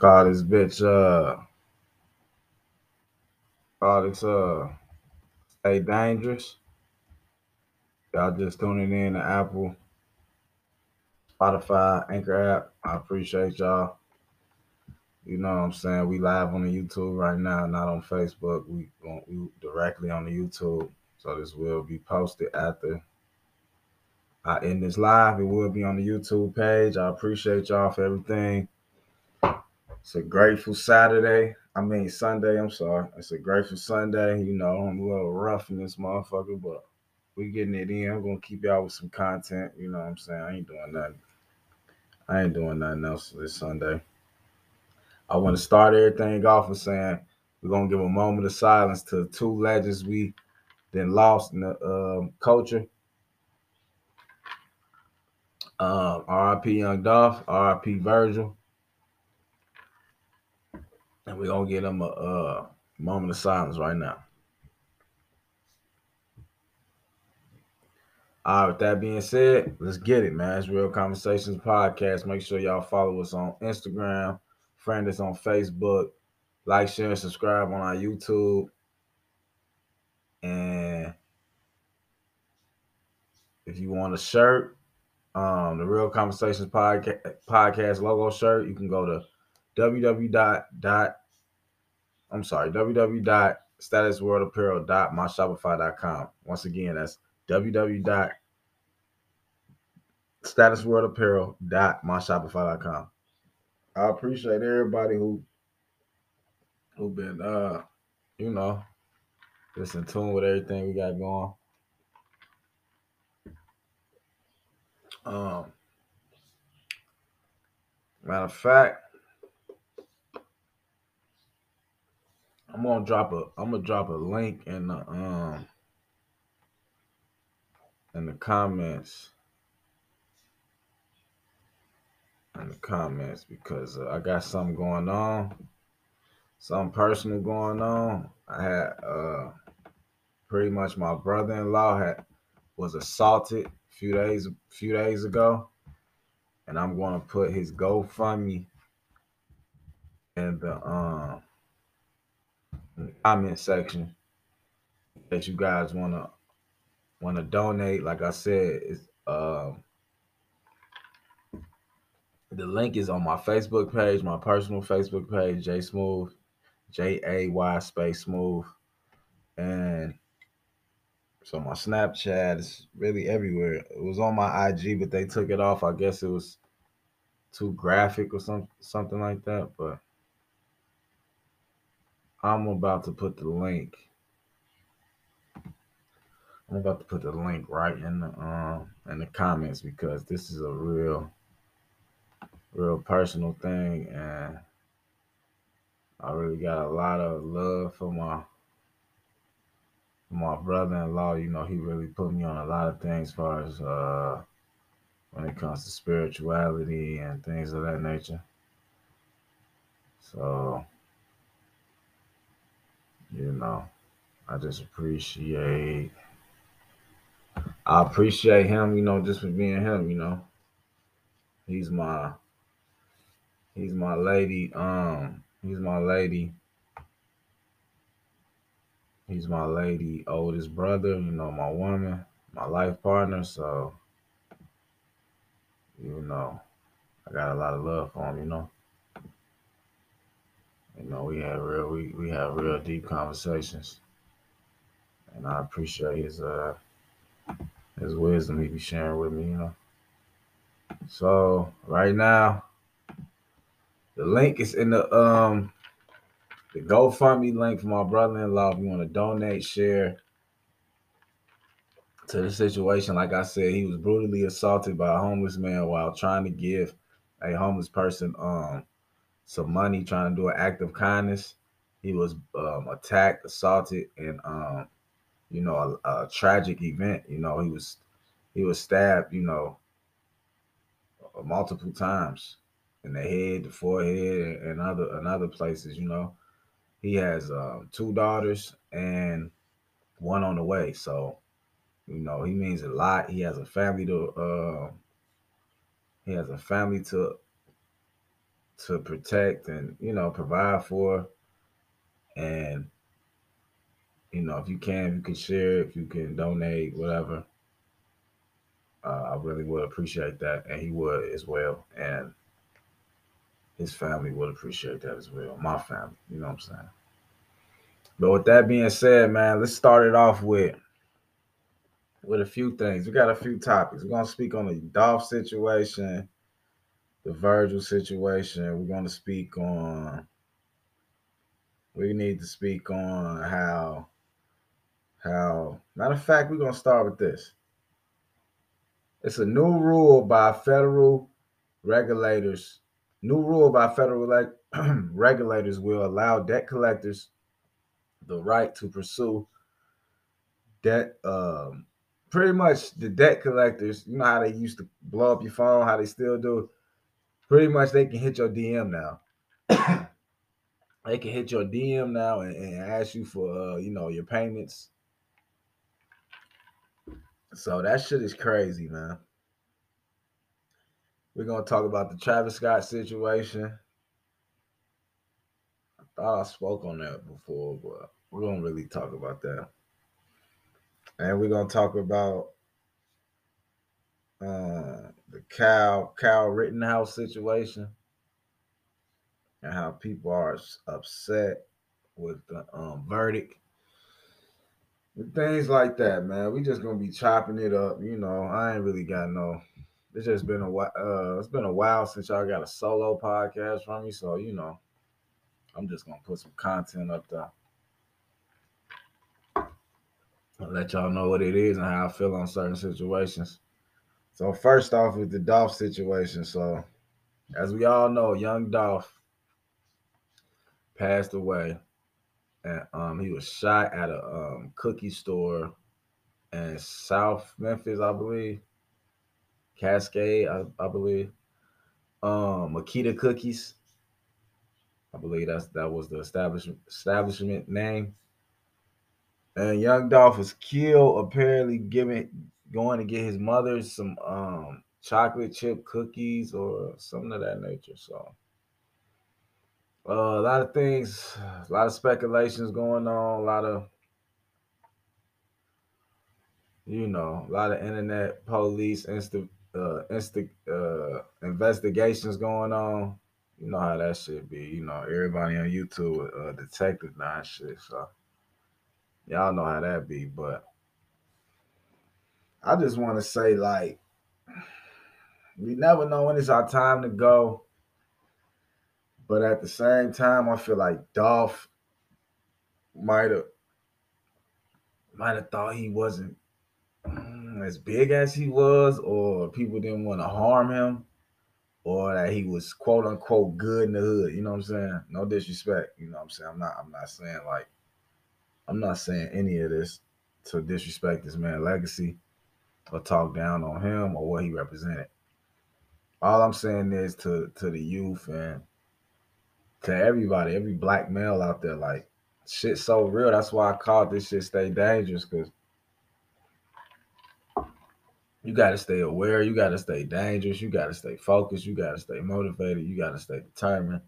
Call this bitch uh call this uh stay dangerous. Y'all just tuning in to Apple, Spotify, Anchor app. I appreciate y'all. You know what I'm saying? We live on the YouTube right now, not on Facebook. We we directly on the YouTube. So this will be posted after I end this live. It will be on the YouTube page. I appreciate y'all for everything. It's a grateful Saturday. I mean Sunday, I'm sorry. It's a grateful Sunday. You know, I'm a little rough in this motherfucker, but we getting it in. I'm gonna keep y'all with some content. You know what I'm saying? I ain't doing nothing. I ain't doing nothing else this Sunday. I want to start everything off with saying we're gonna give a moment of silence to two legends we then lost in the uh, culture. Um, RIP Young Dolph, RIP Virgil. And we're gonna give them a, a moment of silence right now. All right, with that being said, let's get it, man. It's Real Conversations Podcast. Make sure y'all follow us on Instagram, friend us on Facebook, like, share, and subscribe on our YouTube. And if you want a shirt, um, the Real Conversations Podcast podcast logo shirt, you can go to www. I'm sorry, www.statusworldapparel.myshopify.com. Once again, that's www.statusworldapparel.myshopify.com. I appreciate everybody who who been uh you know just in tune with everything we got going. Um matter of fact, I'm gonna drop a I'm gonna drop a link in the um in the comments. In the comments because uh, I got something going on, something personal going on. I had uh pretty much my brother-in-law had was assaulted a few days a few days ago, and I'm to put his GoFundMe in the um comment section that you guys want to donate. Like I said, it's um the link is on my Facebook page, my personal Facebook page, J Smooth, J A Y space Smooth, and so my Snapchat is really everywhere. It was on my IG, but they took it off. I guess it was too graphic or some something like that. But I'm about to put the link. I'm about to put the link right in the um in the comments because this is a real real personal thing and I really got a lot of love for my for my brother-in-law. You know, he really put me on a lot of things as far as uh when it comes to spirituality and things of that nature. So, you know, I just appreciate I appreciate him, you know, just for being him, you know. He's my he's my lady, um, he's my lady. He's my lady oldest brother, you know, my woman, my life partner, so you know, I got a lot of love for him, you know. You know, we had real we, we have real deep conversations. And I appreciate his uh his wisdom he be sharing with me, you know. So right now, the link is in the um the GoFundMe link for my brother-in-law. If you want to donate, share to the situation. Like I said, he was brutally assaulted by a homeless man while trying to give a homeless person um some money, trying to do an act of kindness. He was um, attacked, assaulted, and um, you know, a, a tragic event. You know, he was he was stabbed. You know, multiple times in the head, the forehead, and other and other places. You know, he has um, two daughters and one on the way. So, you know, he means a lot. He has a family to uh, he has a family to to protect and you know provide for. And you know if you can if you can share if you can donate whatever uh, i really would appreciate that. And he would as well. And his family would appreciate that as well. My family you know what i'm saying? But with that being said man let's start it off with with a few things. We got a few topics. We're going to speak on the dolph situation the Virgil situation. We're going to speak on. We need to speak on how. How. Matter of fact, we're going to start with this. It's a new rule by federal regulators. New rule by federal regulators will allow debt collectors the right to pursue debt. Um, pretty much the debt collectors. You know how they used to blow up your phone, how they still do pretty much they can hit your DM now. they can hit your DM now and, and ask you for uh, you know your payments. So that shit is crazy, man. We're gonna talk about the Travis Scott situation. I thought I spoke on that before, but we're gonna really talk about that. And we're gonna talk about uh, the Kyle Kyle Rittenhouse situation and how people are upset with the um, verdict. With things like that, man. We just gonna be chopping it up. You know, I ain't really got no. It's just been a while. Uh, it's been a while since y'all got a solo podcast from me, so you know, I'm just gonna put some content up there. I'll let y'all know what it is and how I feel on certain situations. So first off with the Dolph situation. So as we all know, young Dolph passed away. And um, he was shot at a um, cookie store in South Memphis, I believe. Cascade, I, I believe. Um, Makeda Cookies. I believe that's that was the establishment establishment name. And young Dolph was killed, apparently giving going to get his mother some um chocolate chip cookies or something of that nature. So uh, a lot of things, a lot of speculations going on, a lot of you know, a lot of internet police insta uh insta uh investigations going on. You know how that should be. You know, everybody on YouTube uh detective nine shit. So y'all know how that be, but I just want to say, like, we never know when it's our time to go. But at the same time, I feel like Dolph might have might have thought he wasn't mm, as big as he was, or people didn't want to harm him, or that he was quote unquote good in the hood. You know what I'm saying? No disrespect. You know what I'm saying? I'm not I'm not saying like I'm not saying any of this to disrespect this man legacy or talk down on him or what he represented. All I'm saying is to to the youth and to everybody, every black male out there, like shit's so real. That's why I called this shit stay dangerous because you got to stay aware, you got to stay dangerous, you got to stay focused, you got to stay motivated, you got to stay determined,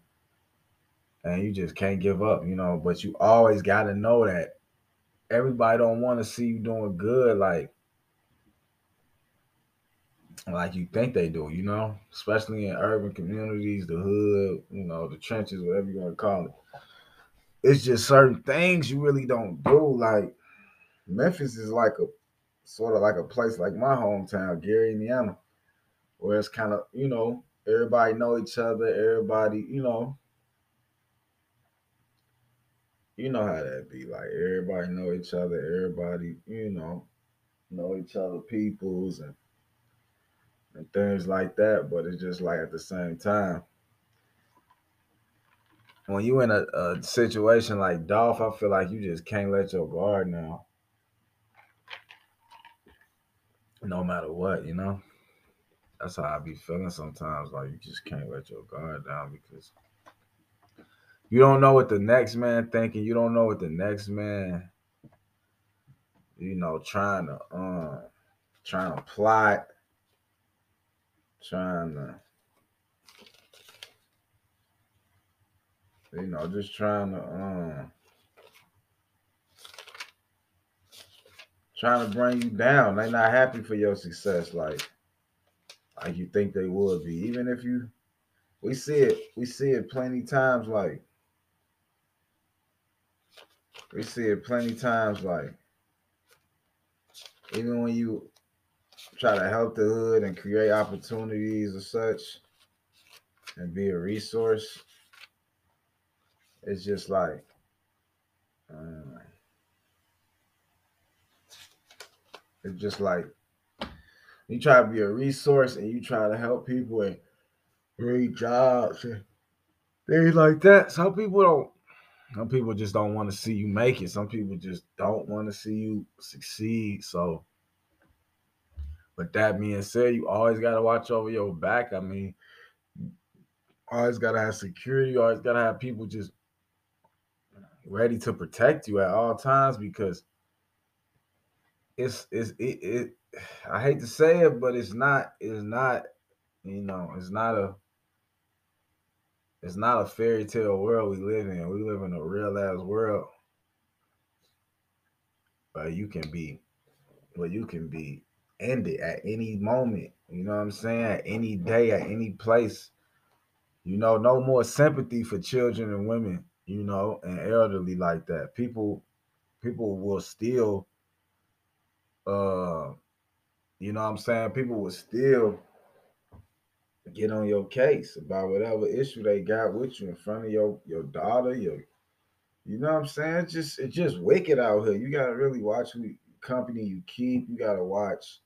and you just can't give up, you know. But you always got to know that everybody don't want to see you doing good. Like like you think they do, you know, especially in urban communities, the hood, you know, the trenches, whatever you want to call it. It's just certain things you really don't do. Like Memphis is like a sort of like a place like my hometown, Gary, Indiana, where it's kind of, you know, everybody know each other, everybody, you know, you know how that be. Like everybody know each other, everybody, you know, know each other peoples and and things like that. But it's just like at the same time, when you in a, a situation like Dolph, I feel like you just can't let your guard down. No matter what, you know. That's how I be feeling sometimes. Like you just can't let your guard down because you don't know what the next man thinking. You don't know what the next man, you know, trying to um trying to plot trying to you know, just trying to um trying to bring you down. They're not happy for your success, like like you think they would be. Even if you we see it, we see it plenty times like we see it plenty times like even when you try to help the hood and create opportunities or such and be a resource, it's just like uh, it's just like you try to be a resource and you try to help people and create jobs and things like that. Some people don't. Some people just don't want to see you make it. Some people just don't want to see you succeed. So, with that being said, you always got to watch over your back. I mean, always got to have security. Always got to have people just ready to protect you at all times because it's it's it, it I hate to say it, but it's not it's not you know it's not a it's not a fairy tale world we live in. We live in a real ass world. But you can be but you can be ended at any moment. You know what I'm saying? At any day, at any place. You know, no more sympathy for children and women you know, and elderly like that. People people will still uh you know what I'm saying? People will still get on your case about whatever issue they got with you in front of your your daughter, your you know what I'm saying? It's just it's just wicked out here. You gotta really watch who company you keep. You gotta watch,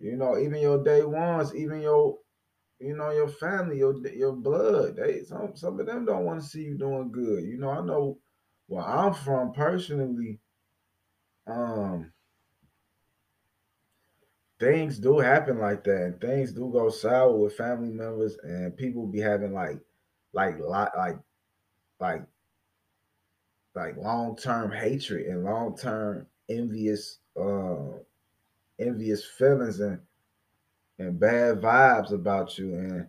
you know, even your day ones, even your you know, your family, your your blood. They some some of them don't want to see you doing good. You know, I know where I'm from personally. Um, things do happen like that, and things do go sour with family members, and people be having like, like, like, like, like, like long term hatred and long term envious, uh, envious feelings and and bad vibes about you. And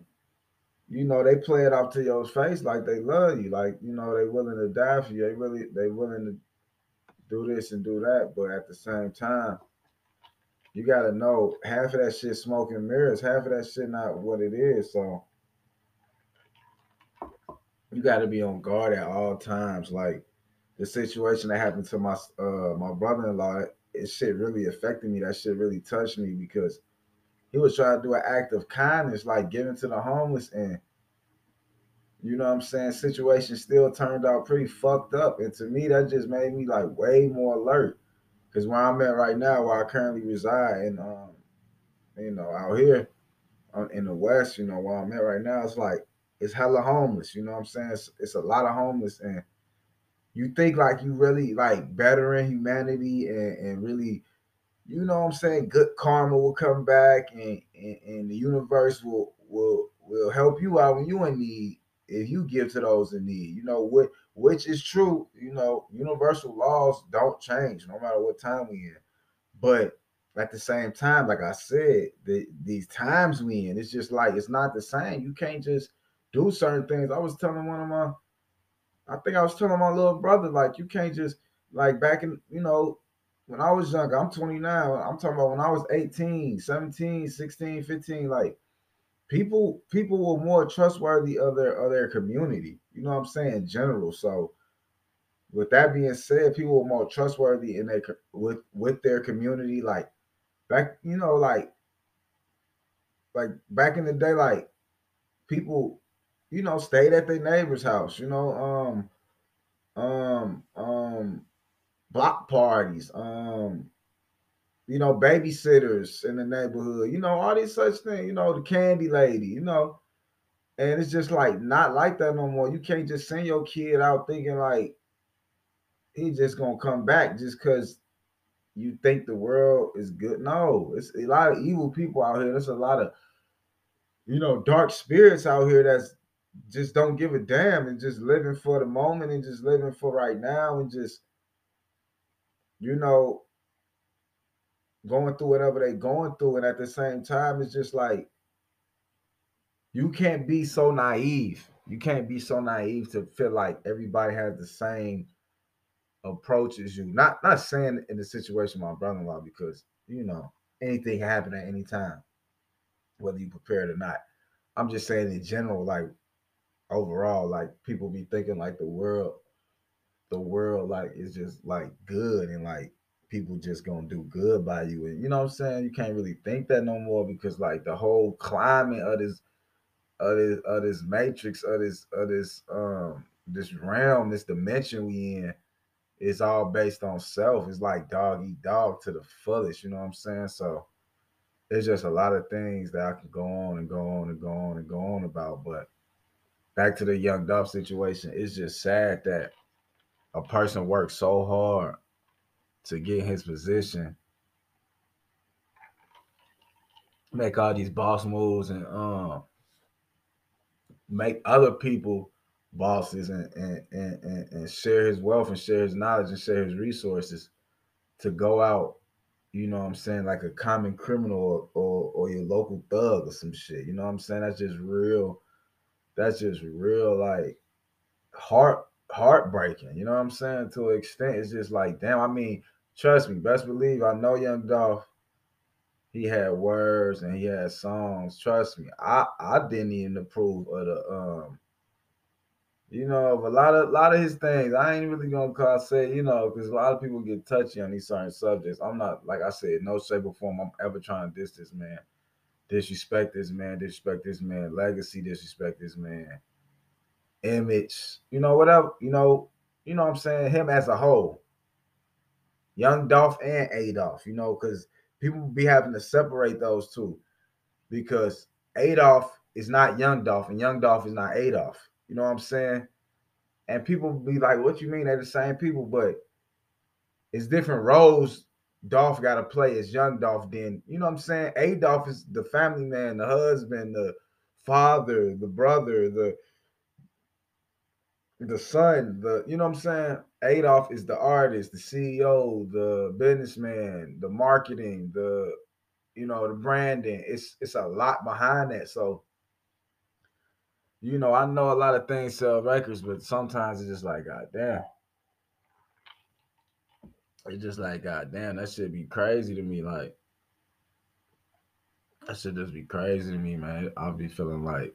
you know they play it off to your face like they love you. Like you know they willing to die for you. They really they willing to do this and do that. But at the same time you got to know half of that shit smoking mirrors. Half of that shit not what it is. So you got to be on guard at all times. Like the situation that happened to my uh my brother-in-law it shit really affected me that shit really touched me because he was trying to do an act of kindness, like giving to the homeless, and you know what I'm saying, situation still turned out pretty fucked up. And to me, that just made me like way more alert. Cause where I'm at right now, where I currently reside, and um, you know, out here um, in the West, you know, where I'm at right now, it's like it's hella homeless. You know what I'm saying? It's, it's a lot of homeless, and you think like you really like bettering humanity and, and really you know what I'm saying, good karma will come back and, and, and the universe will will will help you out when you in need if you give to those in need. You know what which is true, you know, universal laws don't change no matter what time we in. But at the same time, like I said, the, these times we in, it's just like it's not the same. You can't just do certain things. I was telling one of my, I think I was telling my little brother, like you can't just like back in, you know, when I was younger, I'm 29. I'm talking about when I was 18, 17, 16, 15, like people people were more trustworthy of their of their community. You know what I'm saying? In general. So with that being said, people were more trustworthy in their with with their community. Like back, you know, like like back in the day, like people, you know, stayed at their neighbor's house, you know, um, um, um, block parties, um, you know, babysitters in the neighborhood, you know, all these such things, you know, the candy lady, you know. And it's just like not like that no more. You can't just send your kid out thinking like he's just gonna come back just because you think the world is good. No, it's a lot of evil people out here. There's a lot of you know dark spirits out here that's just don't give a damn and just living for the moment and just living for right now and just you know, going through whatever they're going through. And at the same time, it's just like you can't be so naive. you can't be so naive to feel like everybody has the same approach as you. Not not saying in the situation my brother-in-law because you know anything can happen at any time, whether you prepared or not. I'm just saying in general, like overall, like people be thinking like the world, the world like is just like good and like people just gonna do good by you. And you know what I'm saying? You can't really think that no more because like the whole climate of this of this of this matrix of this of this um this realm, this dimension we in, is all based on self. It's like dog eat dog to the fullest, you know what I'm saying? So there's just a lot of things that I can go on and go on and go on and go on about. But back to the young Dolph situation, it's just sad that a person works so hard to get his position, make all these boss moves and um make other people bosses and and, and and and share his wealth and share his knowledge and share his resources to go out, you know what I'm saying, like a common criminal or, or, or your local thug or some shit. You know what I'm saying? That's just real, that's just real like heart heartbreaking. You know what I'm saying? To an extent, it's just like, damn, I mean, trust me, best believe I know Young Dolph. He had words and he had songs. Trust me, I I didn't even approve of the um you know, a lot of a lot of his things. I ain't really gonna call say, you know, because a lot of people get touchy on these certain subjects. I'm not like I said, no shape or form. I'm ever trying to diss this man, disrespect this man, disrespect this man, legacy, disrespect this man, image, you know, whatever, you know, you know what I'm saying, him as a whole. Young Dolph and Adolph, you know, because people be having to separate those two because Adolph is not Young Dolph and Young Dolph is not Adolph. You know what I'm saying? And people be like, what you mean they're the same people? But it's different roles Dolph got to play as young Dolph. Then, you know what I'm saying? Adolph is the family man, the husband, the father, the brother, the the son, the you know what I'm saying? Adolph is the artist, the CEO, the businessman, the marketing, the you know, the branding. It's it's a lot behind that. So you know, I know a lot of things sell records, but sometimes it's just like, God damn. It's just like, God damn, that should be crazy to me. Like, that should just be crazy to me, man. I'll be feeling like,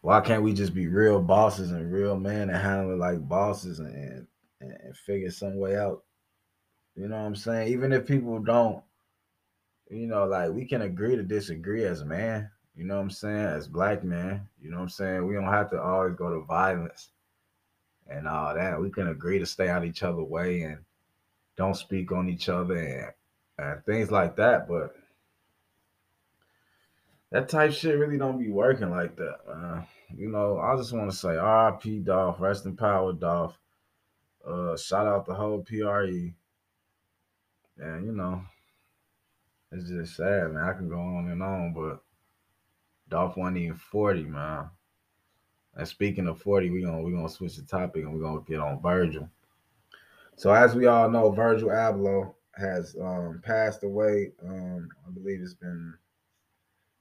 why can't we just be real bosses and real men and handle it like bosses and, and, and figure some way out? You know what I'm saying? Even if people don't, you know, like we can agree to disagree as a man. You know what I'm saying? As black man, you know what I'm saying? We don't have to always go to violence and all that. We can agree to stay out each other way and don't speak on each other and, and things like that. But that type shit really don't be working like that, man. You know, I just want to say RIP Dolph, rest in power, Dolph. Uh, shout out the whole PRE. And you know, it's just sad, man. I can go on and on, but Dolph wasn't even 40, man. And speaking of 40, we're gonna we're gonna switch the topic and we're gonna get on Virgil. So as we all know, Virgil Abloh has um, passed away. Um, I believe it's been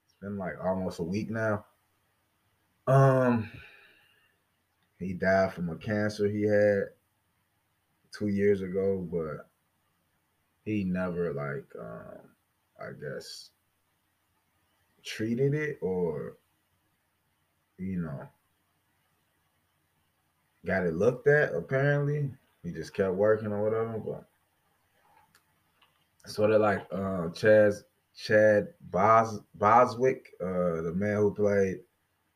it's been like almost a week now. Um he died from a cancer he had two years ago, but he never like um I guess treated it or you know got it looked at apparently. He just kept working or whatever but sort of like uh chaz chad Bos- boswick uh the man who played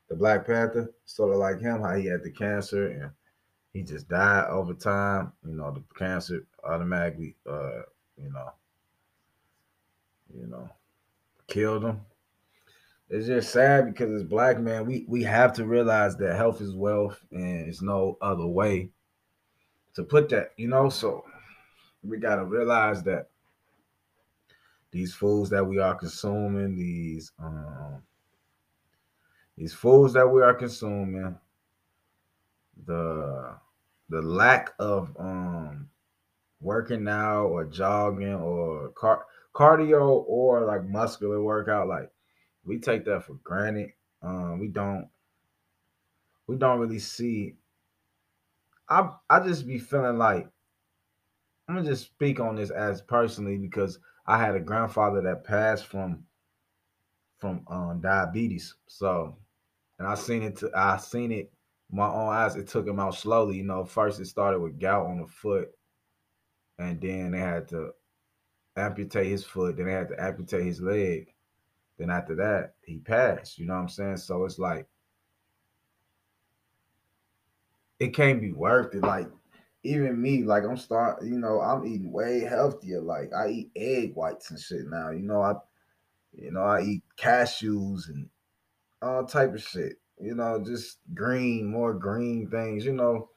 the black panther sort of like him how he had the cancer and he just died over time. You know the cancer automatically uh you know you know killed him it's just sad because as black man, we we have to realize that health is wealth, and it's no other way to put that. You know, so we gotta realize that these foods that we are consuming, these um, these foods that we are consuming, the the lack of um working out or jogging or car- cardio or like muscular workout, like we take that for granted. Um, we don't we don't really see. I I just be feeling like I'm gonna just speak on this as personally because I had a grandfather that passed from from um, diabetes. So, and I seen it. To, I seen it my own eyes. It took him out slowly. You know, first it started with gout on the foot, and then they had to amputate his foot. Then they had to amputate his leg. Then after that, he passed. You know what I'm saying? So it's like it can't be worth it. Like even me, like I'm start, you know, I'm eating way healthier. Like I eat egg whites and shit now. You know, I you know, I eat cashews and all type of shit. You know, just green, more green things. You know,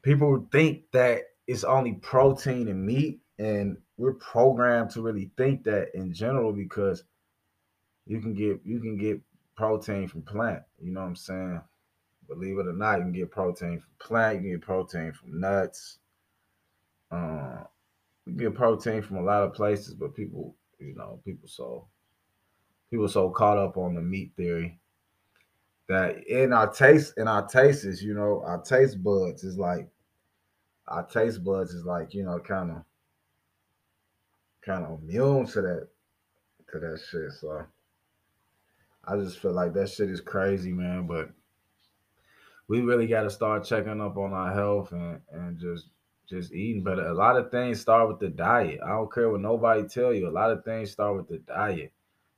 people think that it's only protein and meat, and we're programmed to really think that in general because you can get you can get protein from plant. You know what I'm saying? Believe it or not, you can get protein from plant. You can get protein from nuts. Uh, you get protein from a lot of places, but people, you know, people so people so caught up on the meat theory that in our taste, in our tastes, you know, our taste buds is like our taste buds is like, you know, kind of kind of immune to that to that shit. So I just feel like that shit is crazy, man. But we really got to start checking up on our health and and just just eating better. A lot of things start with the diet. I don't care what nobody tell you. A lot of things start with the diet.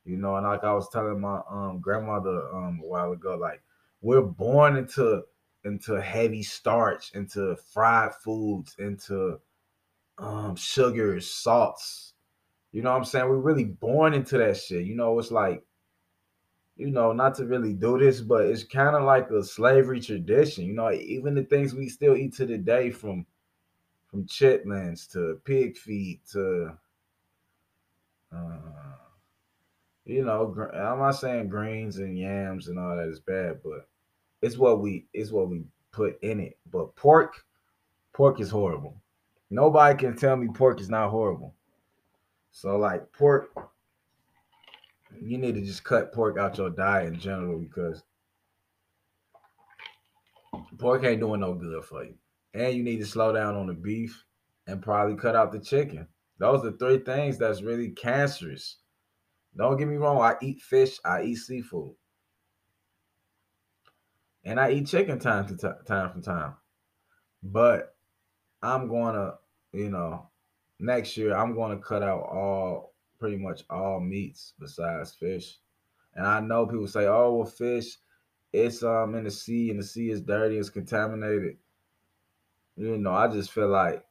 You know, and like I was telling my um grandmother um a while ago, like we're born into into heavy starch, into fried foods, into um sugars, salts. You know what I'm saying? We're really born into that shit. You know, it's like you know, not to really do this, but it's kind of like a slavery tradition. You know, even the things we still eat to the day, from from chitlins to pig feet to, uh, you know, I'm not saying greens and yams and all that is bad, but it's what we it's what we put in it. But pork, pork is horrible. Nobody can tell me pork is not horrible. So like pork, you need to just cut pork out your diet in general because pork ain't doing no good for you. And you need to slow down on the beef and probably cut out the chicken. Those are three things that's really cancerous. Don't get me wrong, I eat fish, I eat seafood. And I eat chicken time to t- time from time. But I'm going to, you know, next year I'm going to cut out all pretty much all meats besides fish. And I know people say, "Oh, well, fish, it's um in the sea, and the sea is dirty, it's contaminated." You know, I just feel like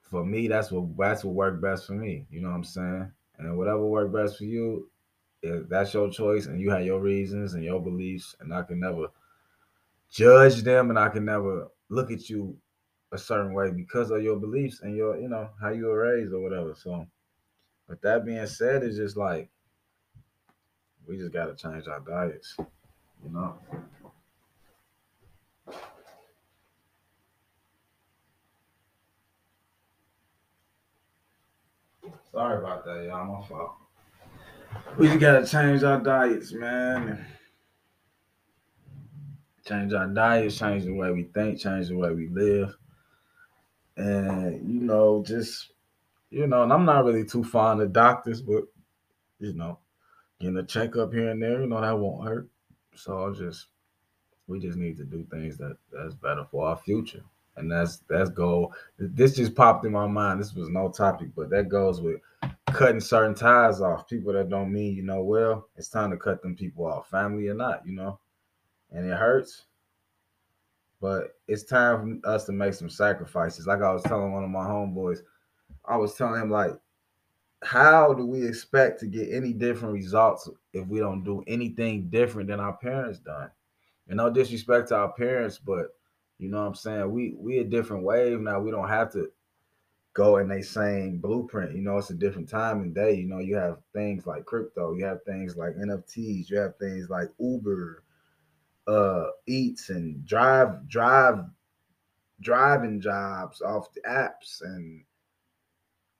for me, that's what that's what worked best for me. You know what I'm saying? And whatever worked best for you, that's your choice, and you have your reasons and your beliefs, and I can never judge them, and I can never look at you a certain way because of your beliefs and your, you know, how you were raised or whatever. So but that being said, it's just like we just gotta change our diets, you know. Sorry about that, y'all. My fault. We just gotta change our diets, man. Change our diets, change the way we think, change the way we live. And you know, just you know, and I'm not really too fond of doctors, but you know, getting a checkup here and there, you know, that won't hurt. So I just we just need to do things that that's better for our future. And that's that's goal. This just popped in my mind. This was no topic, but that goes with cutting certain ties off. People that don't mean you know well, it's time to cut them people off, family or not, you know. And it hurts. But it's time for us to make some sacrifices. Like I was telling one of my homeboys, I was telling him like, how do we expect to get any different results if we don't do anything different than our parents done? And no disrespect to our parents, but you know what I'm saying? We we a different wave now. We don't have to go in a same blueprint. You know, it's a different time and day. You know, you have things like crypto, you have things like NFTs, you have things like Uber, uh, Eats and drive drive driving jobs off the apps and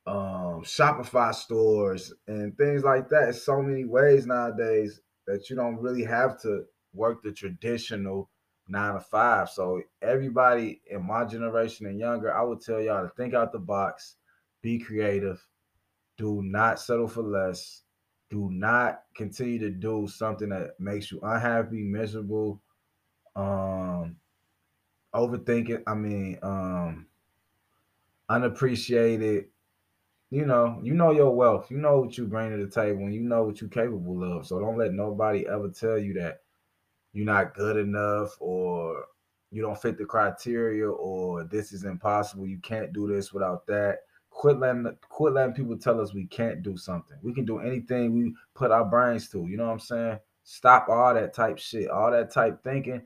um, Shopify stores and things like that. So many ways nowadays that you don't really have to work the traditional nine to five. So everybody in my generation and younger, I would tell y'all to think out the box, be creative, do not settle for less, do not continue to do something that makes you unhappy, miserable, um, overthinking. I mean, um, unappreciated. You know, you know your wealth. You know what you bring to the table, and you know what you're capable of. So don't let nobody ever tell you that you're not good enough or you don't fit the criteria or this is impossible. You can't do this without that. Quit letting quit letting people tell us we can't do something. We can do anything we put our brains to. You know what I'm saying? Stop all that type shit. All that type thinking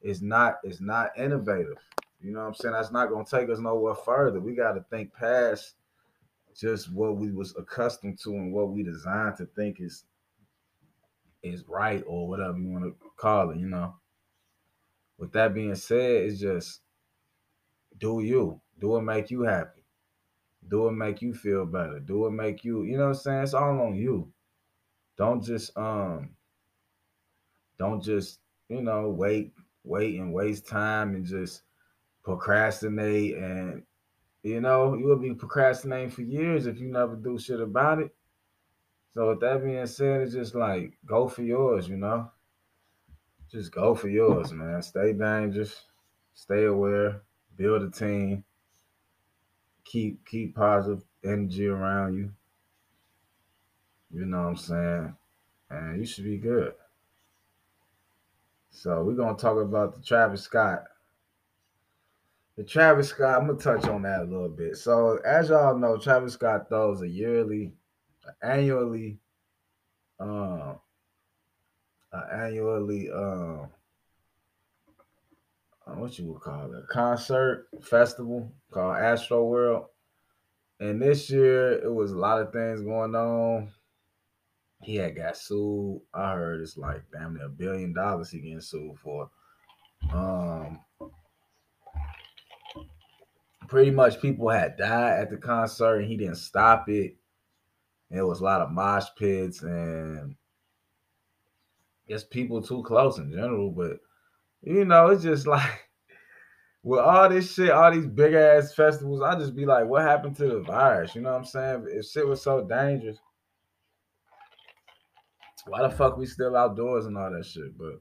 is not is not innovative. You know what I'm saying? That's not gonna take us nowhere further. We got to think past just what we was accustomed to and what we designed to think is is right or whatever you want to call it, you know. With that being said, it's just do you. Do what make you happy. Do what make you feel better. Do what make you, you know what I'm saying? It's all on you. Don't just um don't just, you know, wait, wait and waste time and just procrastinate and you know, you will be procrastinating for years if you never do shit about it. So with that being said, it's just like go for yours, you know. Just go for yours, man. Stay dangerous, stay aware, build a team, keep keep positive energy around you. You know what I'm saying? And you should be good. So we're gonna talk about the Travis Scott. The Travis Scott, I'm gonna touch on that a little bit. So as y'all know, Travis Scott throws a yearly annually um annually um uh, what you would call it concert festival called Astroworld. And this year it was a lot of things going on. He had got sued. I heard it's like damn near a billion dollars he getting sued for. Um pretty much people had died at the concert and he didn't stop it it was a lot of mosh pits and just people too close in general. But you know, it's just like with all this shit, all these big ass festivals, I just be like, what happened to the virus? You know what I'm saying? If shit was so dangerous, why the fuck we still outdoors and all that shit? But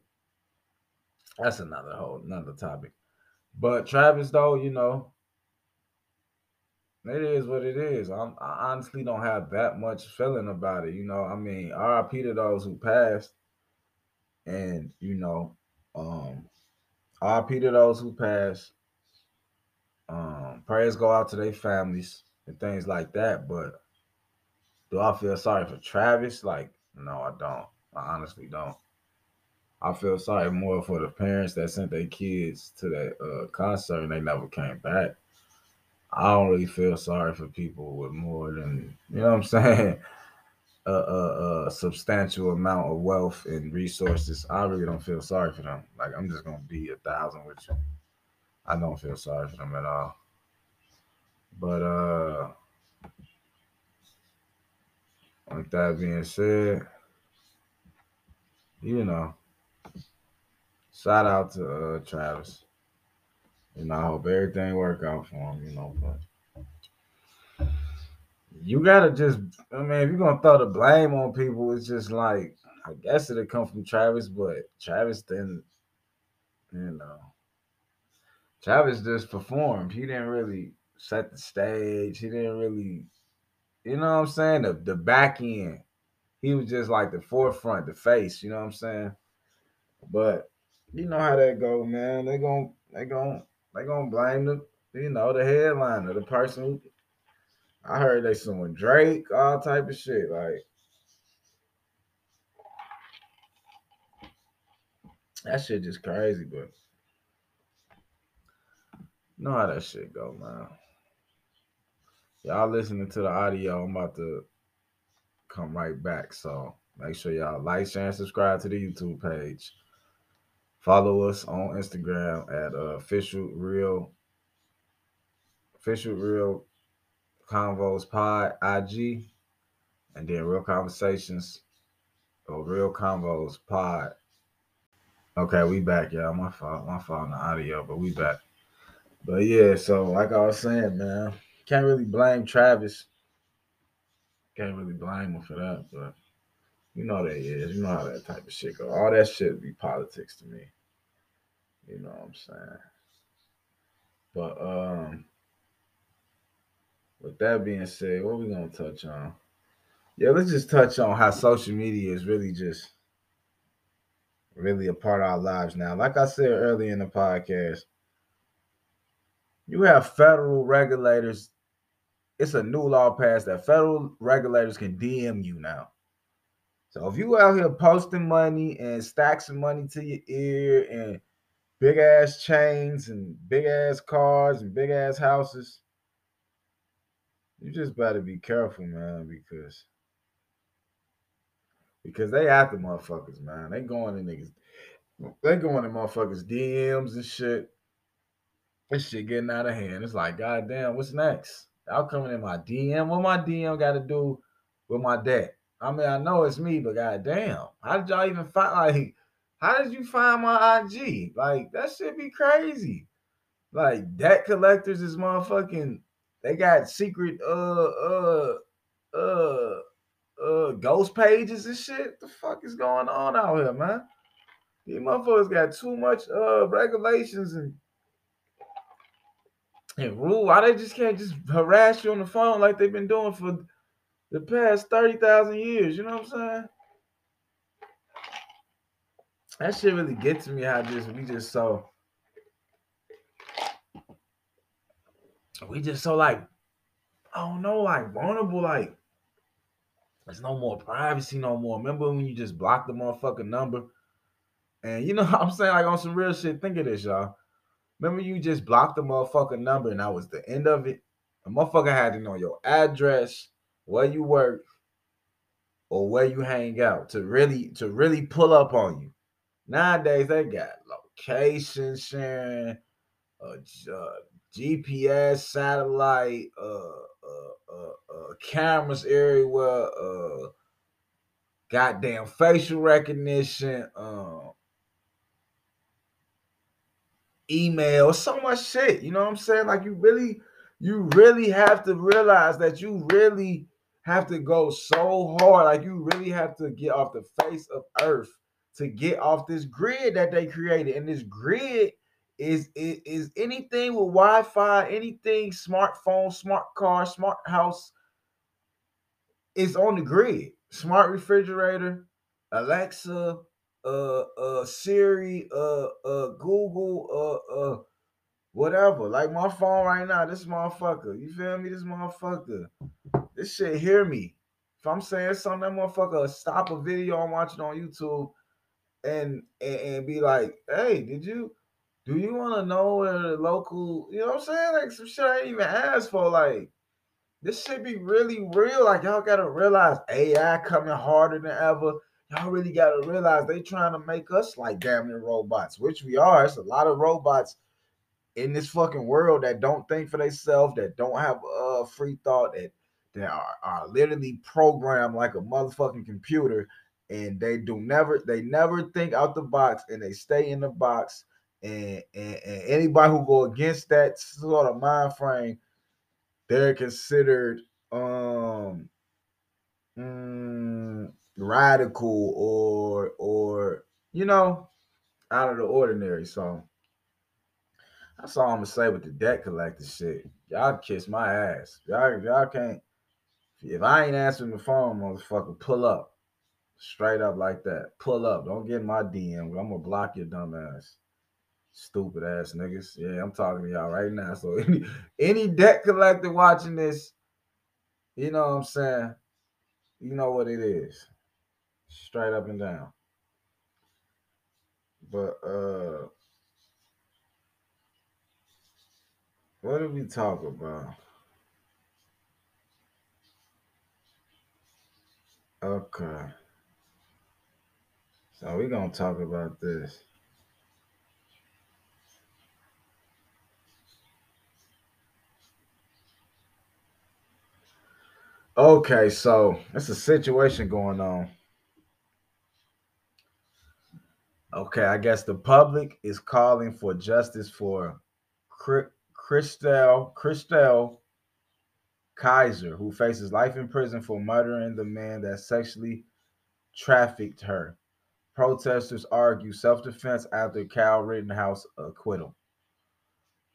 that's another whole another topic. But Travis, though, you know, it is what it is. I'm, I honestly don't have that much feeling about it. You know, I mean, RIP to those who passed, and you know, um, RIP to those who passed. Um, prayers go out to their families and things like that. But do I feel sorry for Travis? Like, no, I don't. I honestly don't. I feel sorry more for the parents that sent their kids to that uh, concert and they never came back. I don't really feel sorry for people with more than you know what I'm saying. A, a, a, substantial amount of wealth and resources. I really don't feel sorry for them. Like I'm just gonna be a thousand with you. I don't feel sorry for them at all. But uh, with that being said, you know, shout out to uh, Travis. And I hope everything work out for him, you know. But you gotta just, I mean, if you're gonna throw the blame on people, it's just like, I guess it'll come from Travis, but Travis didn't, you know. Travis just performed. He didn't really set the stage. He didn't really, you know what I'm saying? The the back end. He was just like the forefront, the face, you know what I'm saying? But you know how that go, man. They gon' they gon' they gonna blame the you know the headliner, the person who I heard they suing Drake, all type of shit. Like that shit just crazy, but know how that shit go, man. Y'all listening to the audio, I'm about to come right back. So make sure y'all like, share, and subscribe to the YouTube page. Follow us on Instagram at uh, official real official real convos pod IG and then real conversations Oh, Real Convos Pod. Okay, we back, y'all. My fault. My fault on the audio, but we back. But yeah, so like I was saying, man, can't really blame Travis. Can't really blame him for that, but you know that is. You know how that type of shit go. All that shit be politics to me. You know what I'm saying? But um with that being said, what we gonna touch on? Yeah, let's just touch on how social media is really just really a part of our lives now. Like I said earlier in the podcast, you have federal regulators. It's a new law passed that federal regulators can DM you now. So if you out here posting money and stacks of money to your ear and big ass chains and big ass cars and big ass houses, you just better be careful, man, because because they after motherfuckers, man. They going in niggas, they going in motherfuckers DMs and shit. This shit getting out of hand. It's like, goddamn, what's next? Y'all coming in my DM? What my DM got to do with my debt? I mean, I know it's me, but goddamn, how did y'all even find? Like, how did you find my IG? Like, that should be crazy. Like, debt collectors is motherfucking. They got secret uh uh uh uh ghost pages and shit. The fuck is going on out here, man? These motherfuckers got too much uh regulations and and rule. Why they just can't just harass you on the phone like they've been doing for the past thirty thousand years? You know what I'm saying? That shit really get to me. How just we just so we just so like I don't know, like vulnerable, like there's no more privacy no more. Remember when you just blocked the motherfucking number? And you know what I'm saying? Like on some real shit, think of this, y'all. Remember you just blocked the motherfucking number and that was the end of it? A motherfucker had to know your address, where you work, or where you hang out to really to really pull up on you. Nowadays they got location sharing, uh, uh, GPS, satellite, uh, uh, uh, uh, cameras everywhere, uh, goddamn facial recognition, um, email, so much shit. You know what I'm saying? Like you really, you really have to realize that you really have to go so hard. Like you really have to get off the face of earth to get off this grid that they created. And this grid is, is, is anything with Wi-Fi, anything smartphone, smart car, smart house is on the grid. Smart refrigerator, Alexa, uh uh Siri, uh uh Google, uh uh whatever. Like my phone right now, this motherfucker. You feel me? This motherfucker. This shit hear me. If I'm saying something, that motherfucker stop a video I'm watching on YouTube and, and and be like, hey, did you do you want to know where the local, you know what I'm saying? Like some shit I ain't even asked for. Like, this should be really real. Like, y'all gotta realize AI coming harder than ever. Y'all really gotta realize they trying to make us like damn near robots, which we are. It's a lot of robots in this fucking world that don't think for themselves, that don't have a uh, free thought, that that are, are literally programmed like a motherfucking computer, and they do never they never think out the box and they stay in the box and, and, and anybody who go against that sort of mind frame, they're considered um mm, radical or or you know out of the ordinary. So that's all I'm gonna say with the debt collector shit. Y'all kiss my ass. Y'all y'all can't. If I ain't answering the phone, motherfucker, pull up. Straight up like that. Pull up. Don't get my DM. I'm gonna block your dumb ass. Stupid ass niggas. Yeah, I'm talking to y'all right now. So any any debt collector watching this, you know what I'm saying? You know what it is. Straight up and down. But uh what did we talk about? Okay. So we're gonna talk about this. Okay, so it's a situation going on Okay, I guess the public is calling for justice for Chrystul Chrystul Kizer, who faces life in prison for murdering the man that sexually trafficked her. Protesters argue self-defense after Cal Rittenhouse acquittal.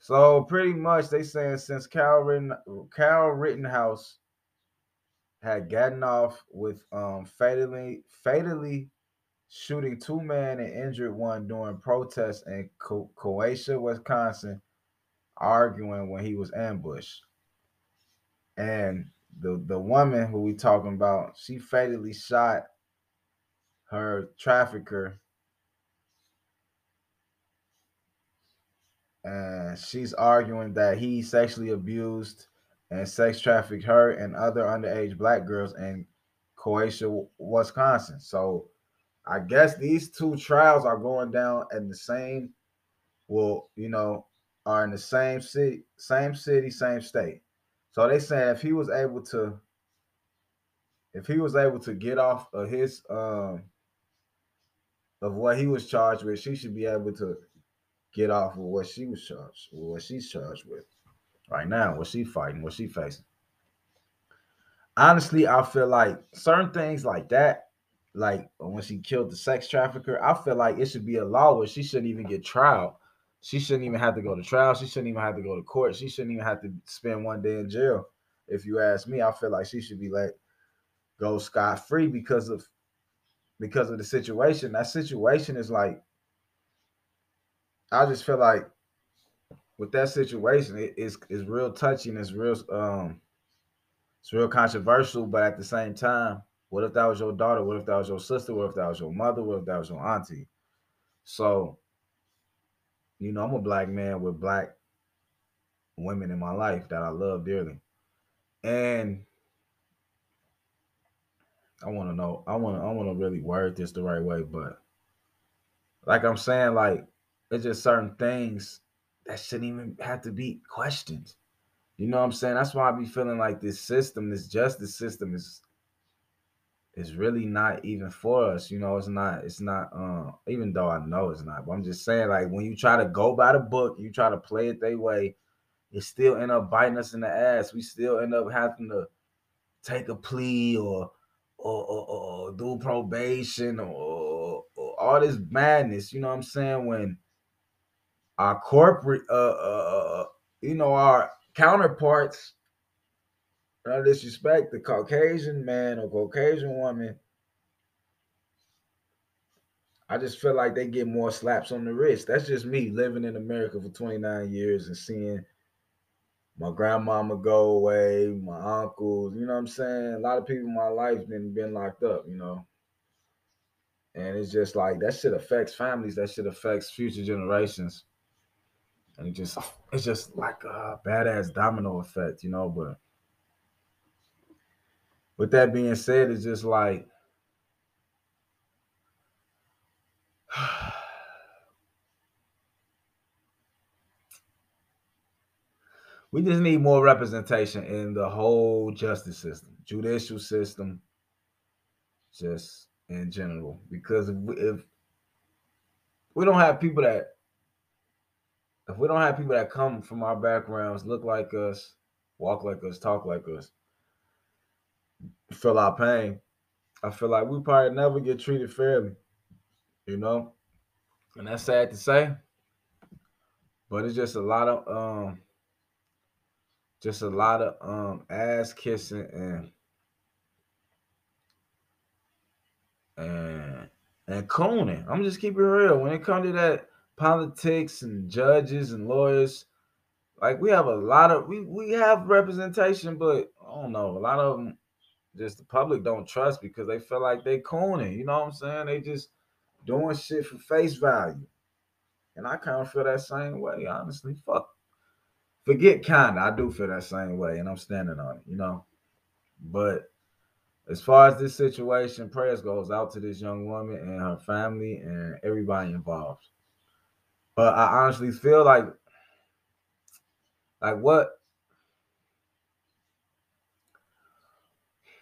So pretty much they saying since Cal, Ritten, Kyle Rittenhouse had gotten off with um, fatally fatally shooting two men and injured one during protests in Co- Wisconsin, arguing when he was ambushed. And the the woman who we talking about, she fatally shot her trafficker and she's arguing that he sexually abused and sex trafficked her and other underage black girls in Kenosha, Wisconsin. So I guess these two trials are going down in the same, well, you know, are in the same city, same city, same state. So they saying if he was able to, if he was able to get off of his um of what he was charged with, she should be able to get off of what she was charged, what she's charged with right now, what she fighting, what she facing. Honestly, I feel like certain things like that, like when she killed the sex trafficker, I feel like it should be a law where she shouldn't even get trial. She shouldn't even have to go to trial. She shouldn't even have to go to court. She shouldn't even have to spend one day in jail. If you ask me, I feel like she should be let go scot free because of because of the situation. That situation is like I just feel like with that situation, it is is real touchy and it's real um it's real controversial, but at the same time, what if that was your daughter? What if that was your sister? What if that was your mother? What if that was your auntie? So, you know, I'm a black man with black women in my life that I love dearly. And I want to know, I want to I want to really word this the right way, but like I'm saying, like it's just certain things that shouldn't even have to be questioned. You know what I'm saying? That's why I be feeling like this system, this justice system is is really not even for us. You know, it's not, it's not, uh, even though I know it's not, but I'm just saying, like, when you try to go by the book, you try to play it their way, it still end up biting us in the ass. We still end up having to take a plea or or, or, or do probation or, or all this madness. You know what I'm saying? When our corporate, uh, uh, uh, you know, our counterparts, no disrespect, the Caucasian man or Caucasian woman, I just feel like they get more slaps on the wrist. That's just me living in America for 29 years and seeing my grandmama go away, my uncles, you know what I'm saying? A lot of people in my life been been locked up, you know. And it's just like that shit affects families, that shit affects future generations and it just it's just like a badass domino effect, you know. But with that being said, it's just like we just need more representation in the whole justice system, judicial system, just in general. Because if we, if we don't have people that if we don't have people that come from our backgrounds, look like us, walk like us, talk like us, feel our pain, I feel like we probably never get treated fairly, you know? And that's sad to say, but it's just a lot of um just a lot of um ass kissing and and and cooning. I'm just keeping real. When it comes to that politics and judges and lawyers. Like we have a lot of we we have representation, but I don't know. A lot of them just the public don't trust because they feel like they're cooning. You know what I'm saying? They just doing shit for face value. And I kind of feel that same way, honestly. Fuck. Forget kinda. I do feel that same way, and I'm standing on it, you know. But as far as this situation, prayers goes out to this young woman and her family and everybody involved. But I honestly feel like like what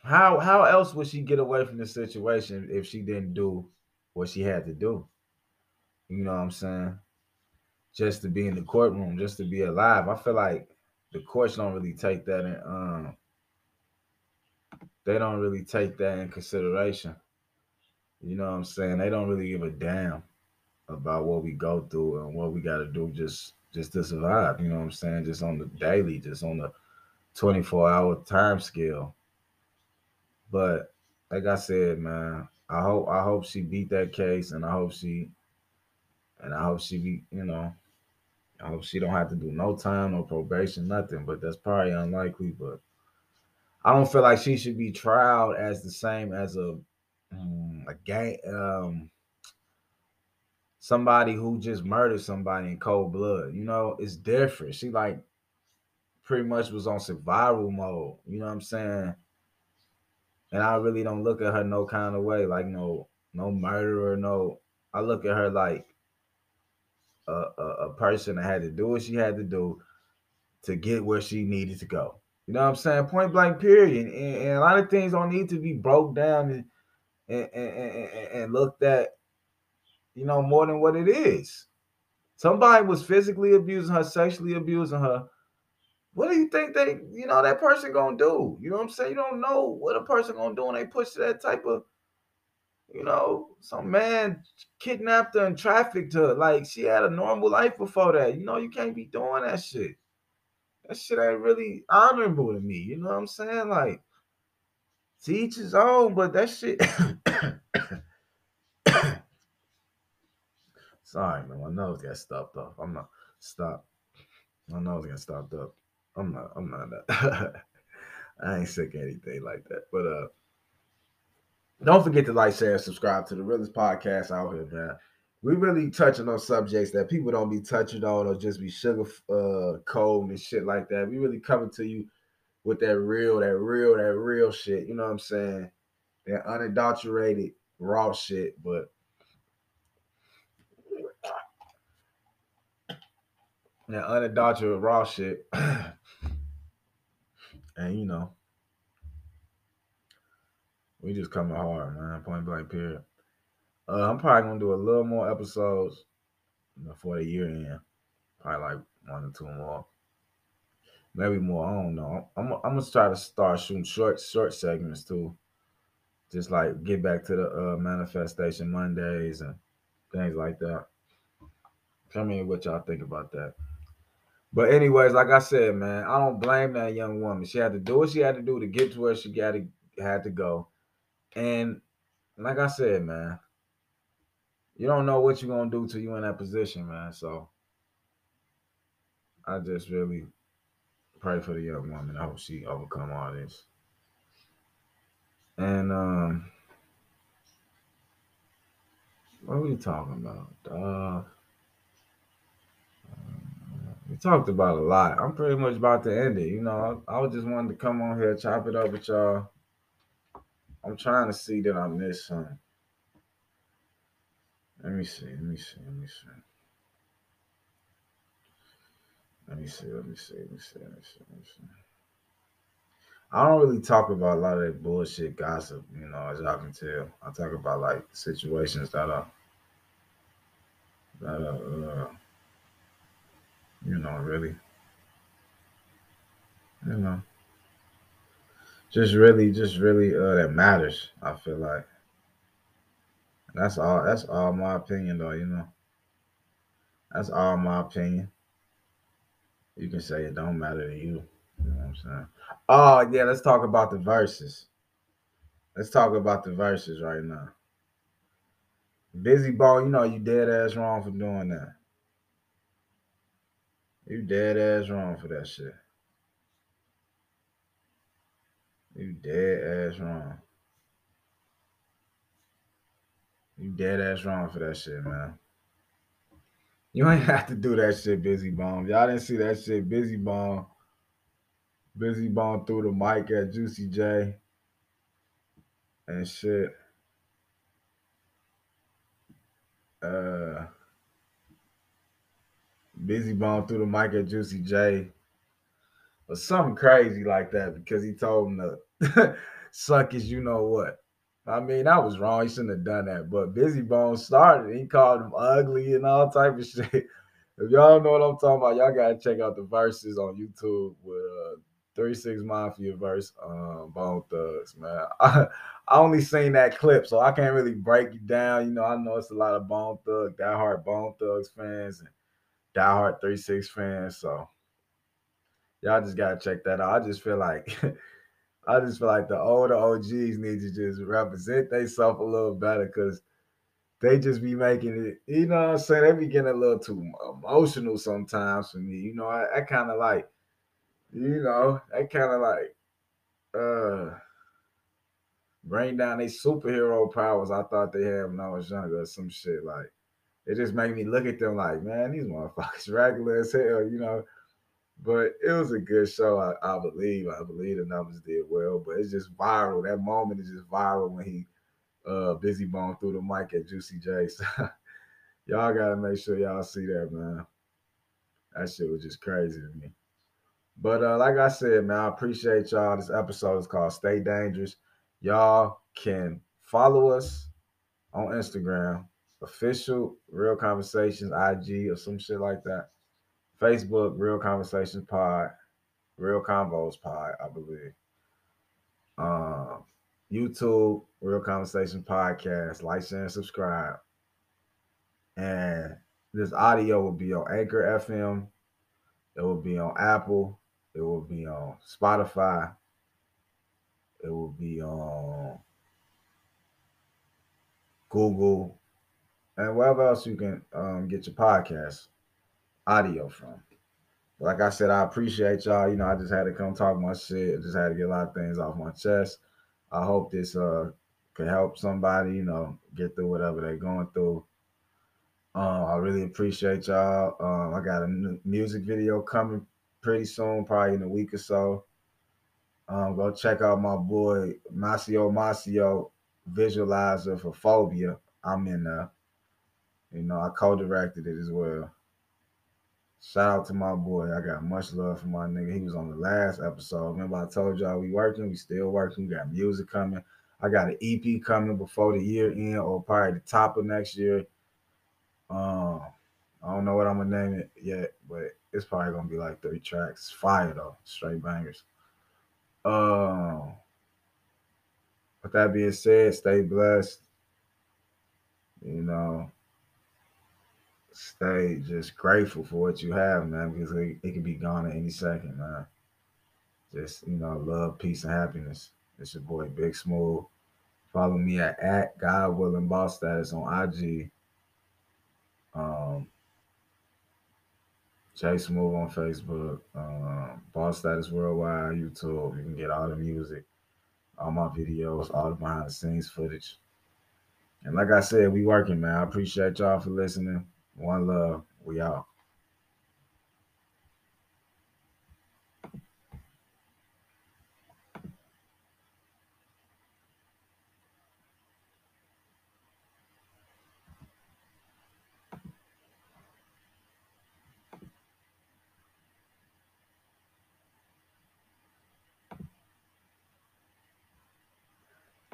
how how else would she get away from the situation if she didn't do what she had to do? You know what I'm saying? Just to be in the courtroom, just to be alive. I feel like the courts don't really take that in um they don't really take that in consideration. You know what I'm saying? They don't really give a damn about what we go through and what we gotta do just just to survive. You know what I'm saying? Just on the daily, just on the 24 hour time scale. But like I said, man, I hope I hope she beat that case, and I hope she, and I hope she be, you know, I hope she don't have to do no time, no probation, nothing. But that's probably unlikely. But I don't feel like she should be tried as the same as a um, a gang um somebody who just murdered somebody in cold blood. You know, it's different. She like pretty much was on survival mode. You know what I'm saying? And I really don't look at her no kind of way, like no no murderer, no. I look at her like a, a, a person that had to do what she had to do to get where she needed to go. You know what I'm saying? Point blank, period. And, and a lot of things don't need to be broke down and and, and, and looked at, you know, more than what it is. Somebody was physically abusing her, sexually abusing her. What do you think they, you know, that person gonna do? You know what I'm saying? You don't know what a person gonna do when they push that type of, you know, some man kidnapped her and trafficked her. Like she had a normal life before that. You know, you can't be doing that shit. That shit ain't really honorable to me. You know what I'm saying? Like, to each his own, but that shit. Sorry, man. My nose got stopped off. I'm not stop. My nose got stopped up. I'm not. I'm not that. I ain't sick of anything like that. But uh, don't forget to like, share, and subscribe to the realest podcast out here, man. We really touching on subjects that people don't be touching on or just be sugar uh cold and shit like that. We really coming to you with that real, that real, that real shit. You know what I'm saying? That unadulterated raw shit, but that unadulterated raw shit. and you know, we just coming hard, man. Point blank, period. Uh, I'm probably gonna do a little more episodes before the year end. Probably like one or two more, maybe more. I don't know. I'm, I'm gonna try to start shooting short short segments too. Just like get back to the uh, manifestation Mondays and things like that. Tell me what y'all think about that. But anyways, like I said, man, I don't blame that young woman. She had to do what she had to do to get to where she got to had to go. And like I said, man, you don't know what you're gonna do till you're in that position, man. So I just really pray for the young woman. I hope she overcome all this. And um what are we talking about? Uh, we talked about a lot. I'm pretty much about to end it. You know, I, I just wanted to come on here, chop it up with y'all. I'm trying to see that I missed something. Let me see. Let me see. Let me see. Let me see. Let me see. Let me see. Let me see. Let me see. I don't really talk about a lot of that bullshit gossip, you know, as y'all can tell. I talk about like situations that are that are uh, you know, really, you know, just really, just really, uh, that matters. I feel like that's all. That's all my opinion, though. You know, that's all my opinion. You can say it don't matter to you. You know what I'm saying? Oh yeah, let's talk about the Verzuz. Let's talk about the Verzuz right now. Bizzy Bone, you know you dead ass wrong for doing that. You dead ass wrong for that shit. You dead ass wrong. You dead ass wrong for that shit, man. You ain't have to do that shit, Bizzy Bone. Y'all didn't see that shit, Bizzy Bone. Bizzy Bone threw the mic at Juicy J and shit. Uh Bizzy Bone threw the mic at Juicy J or something crazy like that because he told him to suck his you know what. I mean, I was wrong. He shouldn't have done that. But Bizzy Bone started. He called him ugly and all type of shit. If y'all know what I'm talking about, y'all gotta check out the Verzuz on YouTube with uh Three Six Mafia verse, um, Bone Thugs, man. I, I only seen that clip, so I can't really break it down. You know, I know it's a lot of Bone Thug, Die Hard Bone Thugs fans, and Die Hard Three Six fans. So y'all just gotta check that out. I just feel like I just feel like the older OGs need to just represent themselves a little better because they just be making it, you know what I'm saying? They be getting a little too emotional sometimes for me. You know, I, I kind of like, you know, I kind of like uh bring down their superhero powers I thought they had when I was younger or some shit. Like it just made me look at them like, man, these motherfuckers regular as hell, you know. But it was a good show, I, I believe. I believe the numbers did well, but it's just viral. That moment is just viral when he uh Bizzy Bone through the mic at Juicy J. So y'all gotta make sure y'all see that, man. That shit was just crazy to me. But uh, like I said, man, I appreciate y'all. This episode is called Stay Dangerous. Y'all can follow us on Instagram, official Real Conversations, IG, or some shit like that. Facebook, Real Conversations Pod, Real Convos Pod, I believe. Um, YouTube, Real Conversation Podcast. Like, share, and subscribe. And this audio will be on Anchor FM. It will be on Apple. It will be on Spotify. It will be on Google and wherever else you can um, get your podcast audio from. Like I said, I appreciate y'all. You know, I just had to come talk my shit. I just had to get a lot of things off my chest. I hope this uh could help somebody, you know, get through whatever they're going through. Um, I really appreciate y'all. Um, I got a music video coming pretty soon, probably in a week or so. Um, go check out my boy Masio Masio visualizer for phobia. I'm in there. You know, I co-directed it as well. Shout out to my boy. I got much love for my nigga. He was on the last episode. Remember, I told y'all we working, we still working. We got music coming. I got an EP coming before the year end, or probably the top of next year. Um, I don't know what I'm gonna name it yet, but it's probably gonna be like three tracks. Fire though, straight bangers. Um, with that being said, stay blessed. You know, stay just grateful for what you have, man, because it, it could be gone at any second, man. Just, you know, love, peace, and happiness. It's your boy Big Smooth. Follow me at, at God Willing Boss Status on IG. Um, Jay Smooth on Facebook, um, Boss Status Worldwide, YouTube. You can get all the music, all my videos, all the behind the scenes footage. And like I said, we working, man. I appreciate y'all for listening. One love. We out.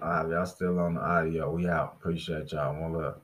All right, y'all still on the audio. We out. Appreciate y'all. One love.